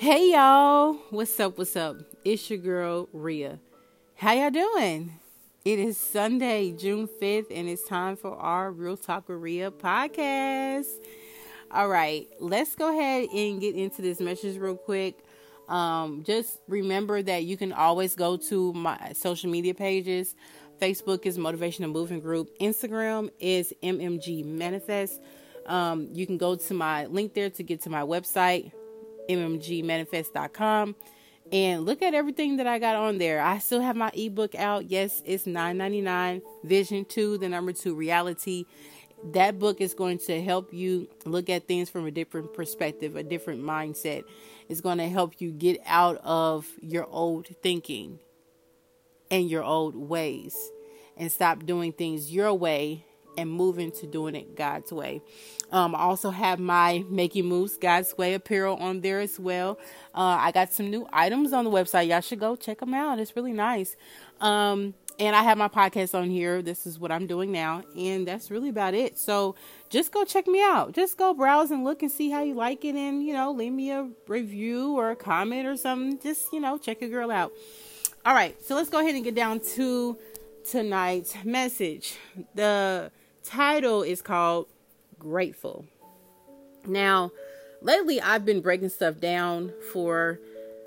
Hey y'all, what's up? What's up? It's your girl Ria. How y'all doing? It is Sunday, June 5th, and it's time for our Real Talk with Ria podcast. All right, let's go ahead and get into this message real quick. Um, just remember that you can always go to my social media pages. Facebook is Motivation and Movement Group. Instagram is MMG Manifest. Um, you can go to my link there to get to my website, mmgmanifest.com and look at everything that I got on there. I still have my ebook out. Yes, it's $9.99. Vision 2, the number 2 reality. That book is going to help you look at things from a different perspective, a different mindset. It's going to help you get out of your old thinking and your old ways and stop doing things your way and move into doing it God's way. Um, I also have my Making Moves God's Way apparel on there as well. Uh, I got some new items on the website. Y'all should go check them out. It's really nice. Um, and I have my podcast on here. This is what I'm doing now. And that's really about it. So just go check me out. Just go browse and look and see how you like it. And, you know, leave me a review or a comment or something. Just, you know, check a girl out. All right. So let's go ahead and get down to tonight's message. The title is called Grateful. Now, lately I've been breaking stuff down for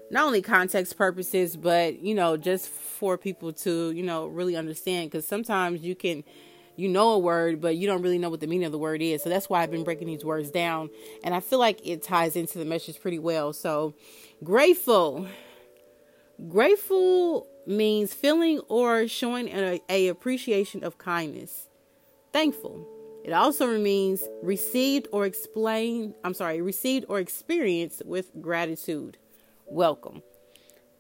not only context purposes, but you know, just for people to, you know, really understand because sometimes you can you know a word, but you don't really know what the meaning of the word is. So that's why I've been breaking these words down. And I feel like it ties into the message pretty well. So, grateful. Grateful means feeling or showing a, a appreciation of kindness thankful. It also means received or explained, I'm sorry, received or experienced with gratitude. Welcome.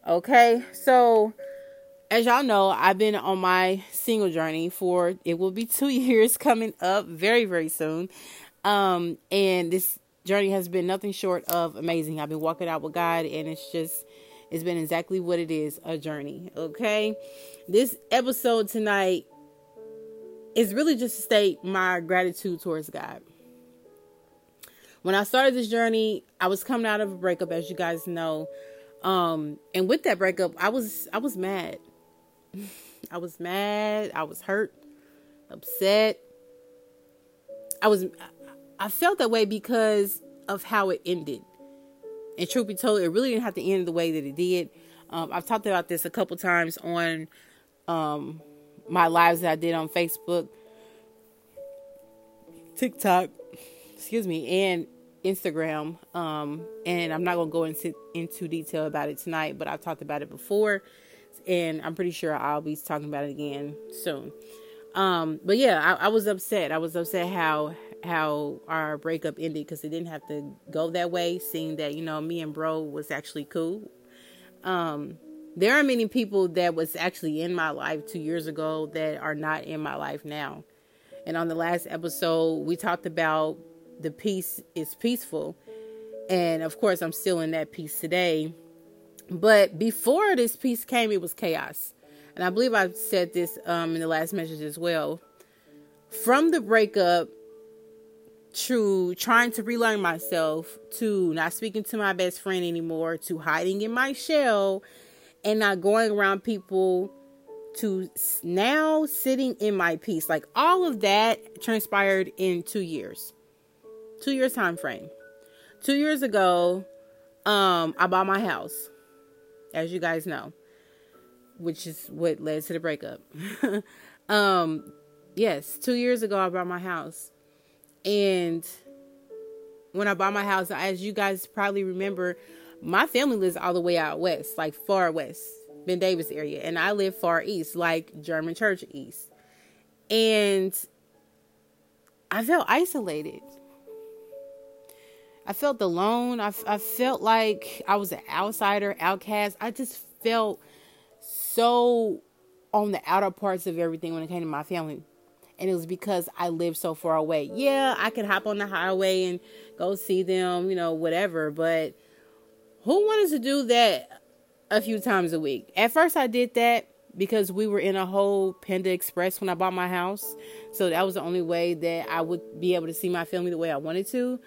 Okay, so as y'all know, I've been on my single journey for it will be two years coming up very, very soon. Um, and this journey has been nothing short of amazing. I've been walking out with God, and it's just it's been exactly what it is a journey. Okay, this episode tonight is really just to state my gratitude towards God. When I started this journey, I was coming out of a breakup, as you guys know. Um, and with that breakup, I was I was mad. I was mad. I was hurt, upset. I was I felt that way because of how it ended. And truth be told, it really didn't have to end the way that it did. Um, I've talked about this a couple times on um, my lives that I did on Facebook, TikTok, excuse me, and Instagram. Um, and I'm not gonna go into into detail about it tonight, but I've talked about it before, and I'm pretty sure I'll be talking about it again soon. Um, but yeah, I, I was upset. I was upset how how our breakup ended because it didn't have to go that way. Seeing that you know me and bro was actually cool. Um, there are many people that was actually in my life two years ago that are not in my life now. And on the last episode, we talked about the peace is peaceful. And of course, I'm still in that peace today. But before this peace came, it was chaos. And I believe I said this um, in the last message as well. From the breakup to trying to relearn myself, to not speaking to my best friend anymore, to hiding in my shell, and not going around people to now sitting in my peace. Like all of that transpired in two years. Two years time frame. Two years ago, um, I bought my house, as you guys know, which is what led to the breakup. um, yes, two years ago I bought my house. And when I bought my house, as you guys probably remember, my family lives all the way out west, like far west, Ben Davis area, and I live far east, like German Church East. And I felt isolated. I felt alone. I, I felt like I was an outsider, outcast. I just felt so on the outer parts of everything when it came to my family. And it was because I lived so far away. Yeah, I could hop on the highway and go see them, you know, whatever. But who wanted to do that a few times a week? At first, I did that because we were in a whole Panda Express when I bought my house. So that was the only way that I would be able to see my family the way I wanted to.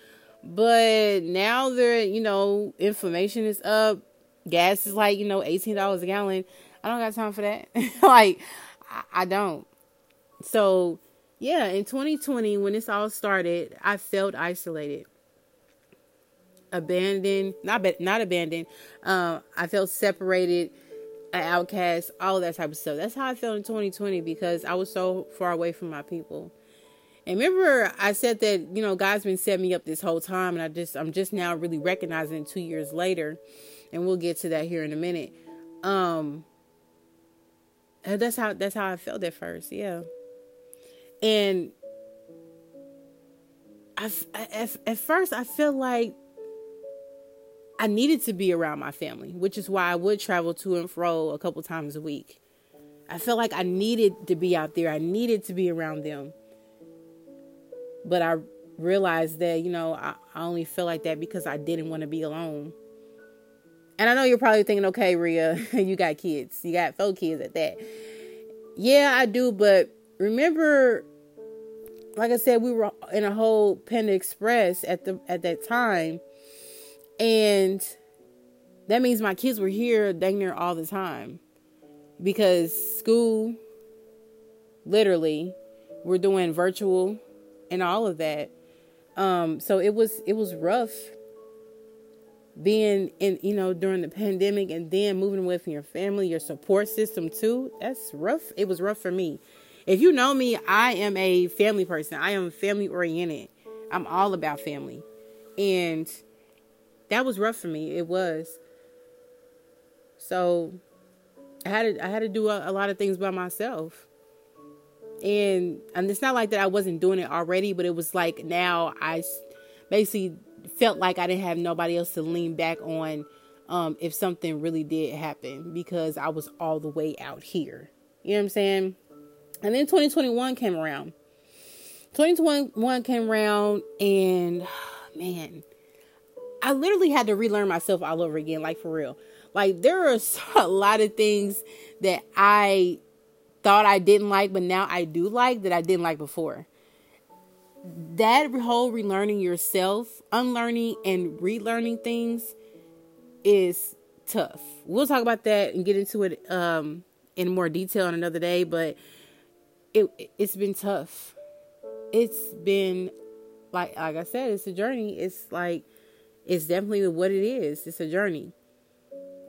But now they're, you know, information is up. Gas is like, you know, $18 a gallon. I don't got time for that. like, I, I don't. So, yeah, in 2020, when this all started, I felt isolated, abandoned, not not abandoned. Um, I felt separated, an outcast, all that type of stuff. That's how I felt in 2020 because I was so far away from my people. And remember, I said that you know God's been setting me up this whole time, and I just I'm just now really recognizing two years later, and we'll get to that here in a minute. Um, that's how that's how I felt at first, yeah. And I, at, at first I felt like I needed to be around my family, which is why I would travel to and fro a couple times a week. I felt like I needed to be out there. I needed to be around them but I realized that, you know, I, I only feel like that because I didn't want to be alone. And I know you're probably thinking, okay, Ria, you got kids. You got four kids at that. Yeah, I do, but remember like I said, we were in a whole Panda Express at the at that time. And that means my kids were here dang near all the time. Because school literally we're doing virtual and all of that. Um, so it was it was rough being in you know during the pandemic and then moving away from your family, your support system too. That's rough. It was rough for me. If you know me, I am a family person. I am family oriented. I'm all about family. And that was rough for me. It was. So I had to I had to do a, a lot of things by myself and and it's not like that I wasn't doing it already, but it was like now I basically felt like I didn't have nobody else to lean back on um, if something really did happen because I was all the way out here. You know what I'm saying? And then 2021 came around. 2021 came around, and man, I literally had to relearn myself all over again, like for real. Like there are a lot of things that I thought I didn't like, but now I do like that I didn't like before. That whole relearning yourself, unlearning and relearning things is tough. We'll talk about that and get into it um, in more detail on another day, but it it's been tough. It's been like like I said, it's a journey. It's like it's definitely what it is. It's a journey.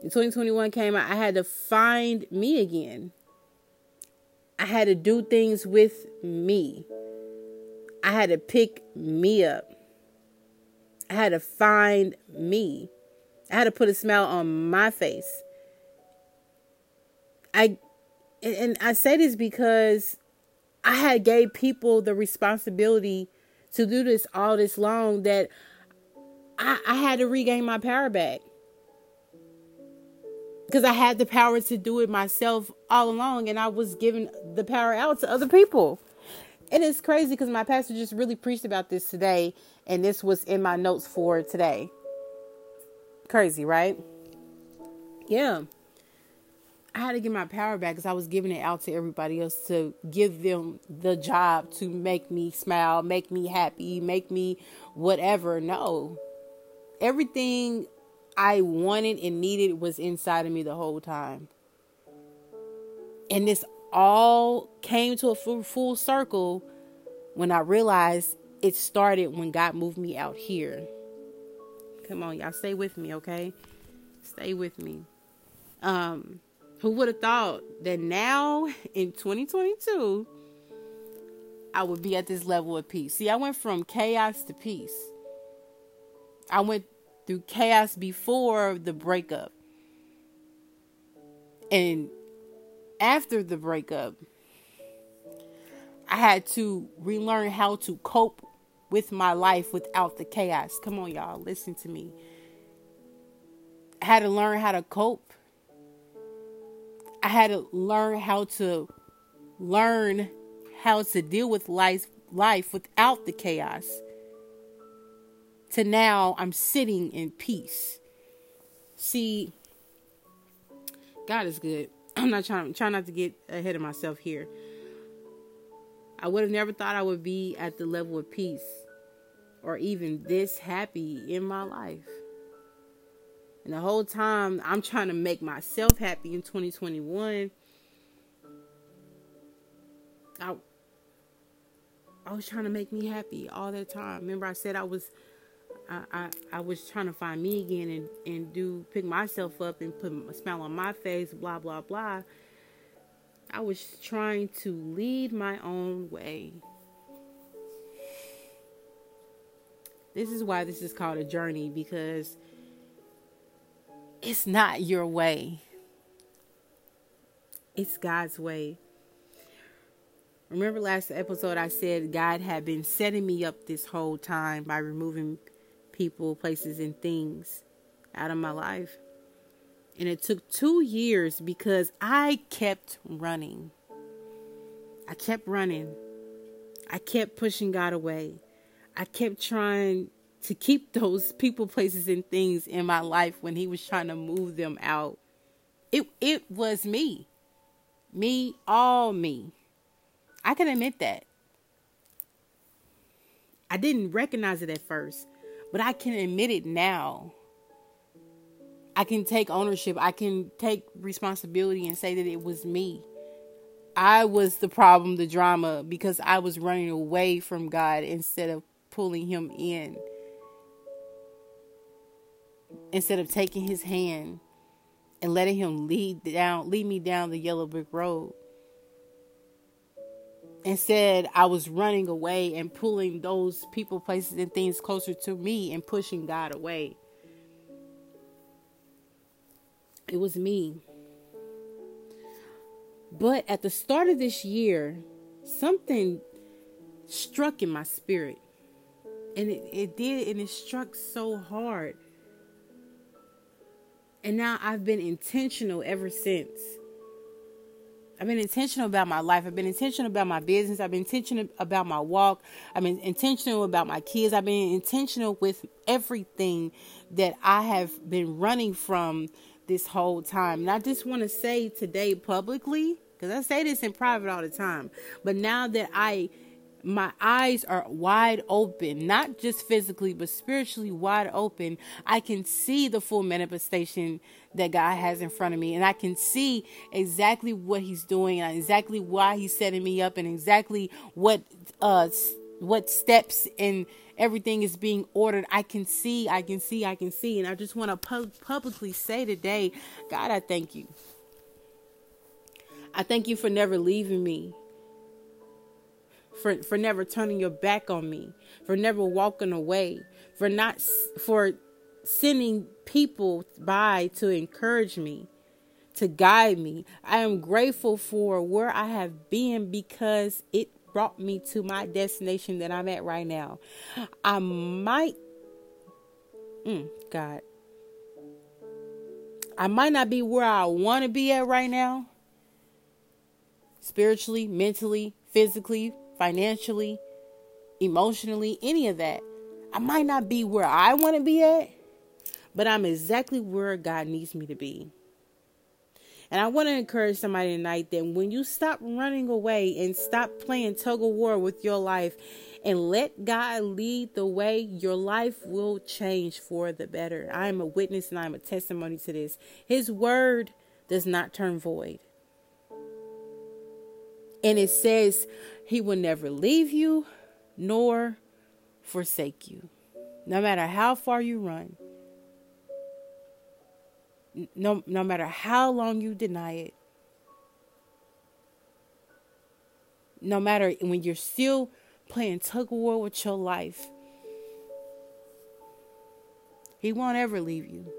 In 2021 came out, I had to find me again. I had to do things with me. I had to pick me up. I had to find me. I had to put a smile on my face. I and I say this because I had gave people the responsibility to do this all this long that I, I had to regain my power back because I had the power to do it myself all along and I was giving the power out to other people. And it's crazy because my pastor just really preached about this today and this was in my notes for today. Crazy, right? Yeah. I had to get my power back because I was giving it out to everybody else to give them the job to make me smile, make me happy, make me whatever. No. Everything I wanted and needed was inside of me the whole time. And this all came to a full, full circle when I realized it started when God moved me out here. Come on, y'all, stay with me, okay? Stay with me. Um, who would have thought that now in 2022 I would be at this level of peace? See, I went from chaos to peace. I went through chaos before the breakup. And after the breakup, I had to relearn how to cope with my life without the chaos. Come on, y'all, listen to me. I had to learn how to cope. I had to learn how to learn how to deal with life life without the chaos to now I'm sitting in peace. See, God is good. I'm not trying trying not to get ahead of myself here. I would have never thought I would be at the level of peace or even this happy in my life. And the whole time I'm trying to make myself happy in 2021. I I was trying to make me happy all the time. Remember I said I was I, I, I was trying to find me again and, and do pick myself up and put a smile on my face, blah blah blah. I was trying to lead my own way. This is why this is called a journey because it's not your way. It's God's way. Remember last episode I said God had been setting me up this whole time by removing people, places, and things out of my life. And it took two years because I kept running. I kept running. I kept pushing God away. I kept trying to keep those people, places, and things in my life when He was trying to move them out. It it was me. Me, all me. I can admit that. I didn't recognize it at first. But I can admit it now. I can take ownership. I can take responsibility and say that it was me. I was the problem, the drama, because I was running away from God instead of pulling Him in. Instead of taking His hand and letting Him lead down, lead me down the yellow brick road. Instead, I was running away and pulling those people, places, and things closer to me and pushing God away. It was me. But at the start of this year, something struck in my spirit. And it, it did, and it struck so hard. And now I've been intentional ever since. I've been intentional about my life. I've been intentional about my business. I've been intentional about my walk. I've been intentional about my kids. I've been intentional with everything that I have been running from this whole time. And I just want to say today publicly, because I say this in private all the time, but now that I my eyes are wide open, not just physically, but spiritually wide open. I can see the full manifestation that God has in front of me, and I can see exactly what He's doing, and exactly why He's setting me up, and exactly what uh what steps and everything is being ordered. I can see, I can see, I can see, and I just want to pu- publicly say today, God, I thank you. I thank you for never leaving me for for never turning your back on me, for never walking away, for not for sending people by to encourage me, to guide me. I am grateful for where I have been because it brought me to my destination that I'm at right now. I might mm, God I might not be where I want to be at right now. Spiritually, mentally, physically, financially, emotionally, any of that. I might not be where I want to be at, but I'm exactly where God needs me to be. And I want to encourage somebody tonight that when you stop running away and stop playing tug of war with your life and let God lead the way, your life will change for the better. I am a witness and I am a testimony to this. His word does not turn void. And it says he will never leave you nor forsake you. No matter how far you run, no, no matter how long you deny it, no matter when you're still playing tug of war with your life, He won't ever leave you.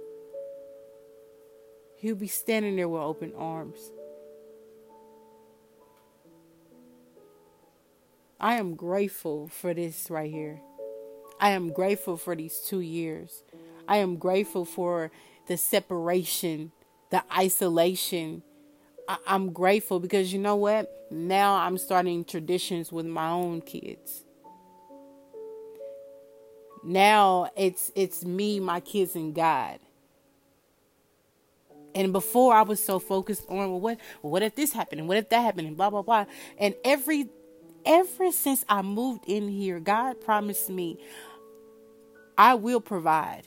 He'll be standing there with open arms. I am grateful for this right here. I am grateful for these two years. I am grateful for the separation, the isolation. I- am grateful because you know what? Now I'm starting traditions with my own kids. Now it's it's me, my kids, and God. And before I was so focused on well, what what if this happened and what if that happened and blah blah blah. And every ever since I moved in here, God promised me I will provide.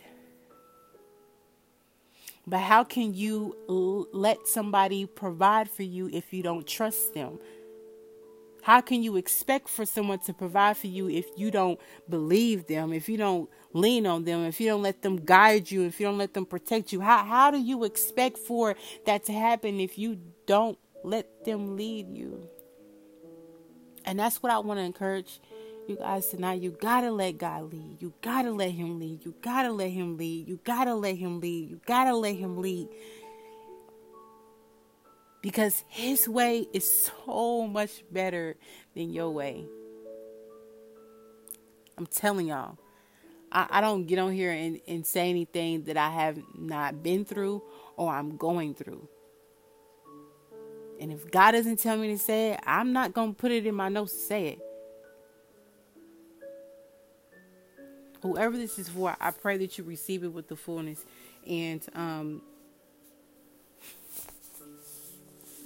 But how can you l- let somebody provide for you if you don't trust them? How can you expect for someone to provide for you if you don't believe them, if you don't lean on them, if you don't let them guide you, if you don't let them protect you? How how do you expect for that to happen if you don't let them lead you? And that's what I want to encourage you guys tonight. You gotta let God lead. You gotta let Him lead. You gotta let Him lead. You gotta let Him lead. You gotta let Him lead because his way is so much better than your way. I'm telling y'all. I, I don't get on here and, and say anything that I have not been through or I'm going through. And if God doesn't tell me to say it, I'm not going to put it in my notes to say it. Whoever this is for, I pray that you receive it with the fullness. And um,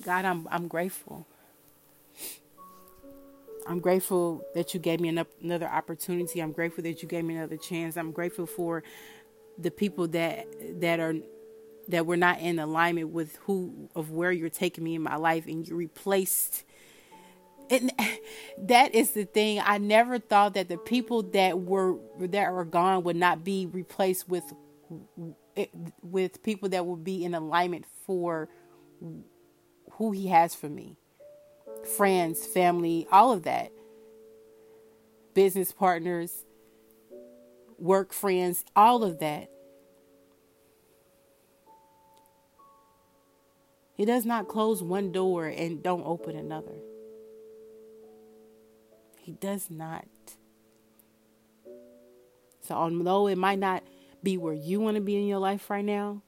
God, I'm I'm grateful. I'm grateful that you gave me another opportunity. I'm grateful that you gave me another chance. I'm grateful for the people that that are that were not in alignment with who of where you're taking me in my life and you replaced and that is the thing. I never thought that the people that were that are gone would not be replaced with with people that would be in alignment for who He has for me. Friends, family, all of that, business partners, work friends, all of that. He does not close one door and don't open another. He does not. So, although it might not be where you want to be in your life right now,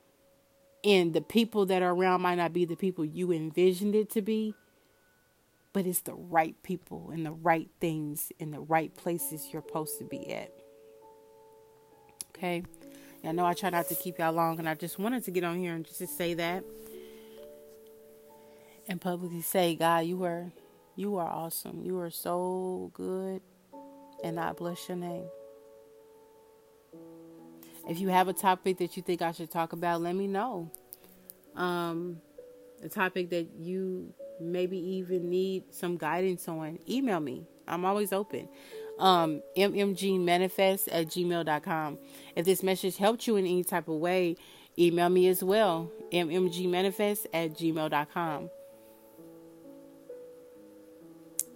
and the people that are around might not be the people you envisioned it to be, but it's the right people and the right things in the right places you're supposed to be at. Okay? I know I try not to keep y'all long, and I just wanted to get on here and just to say that and publicly say, God, you are you are awesome. You are so good, and I bless your name. If you have a topic that you think I should talk about, let me know. Um, a topic that you maybe even need some guidance on, email me. I'm always open. Um, mmgmanifest at gmail.com. If this message helped you in any type of way, email me as well. mmgmanifest at gmail.com.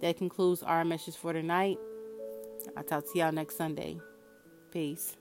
That concludes our message for tonight. I'll talk to y'all next Sunday. Peace.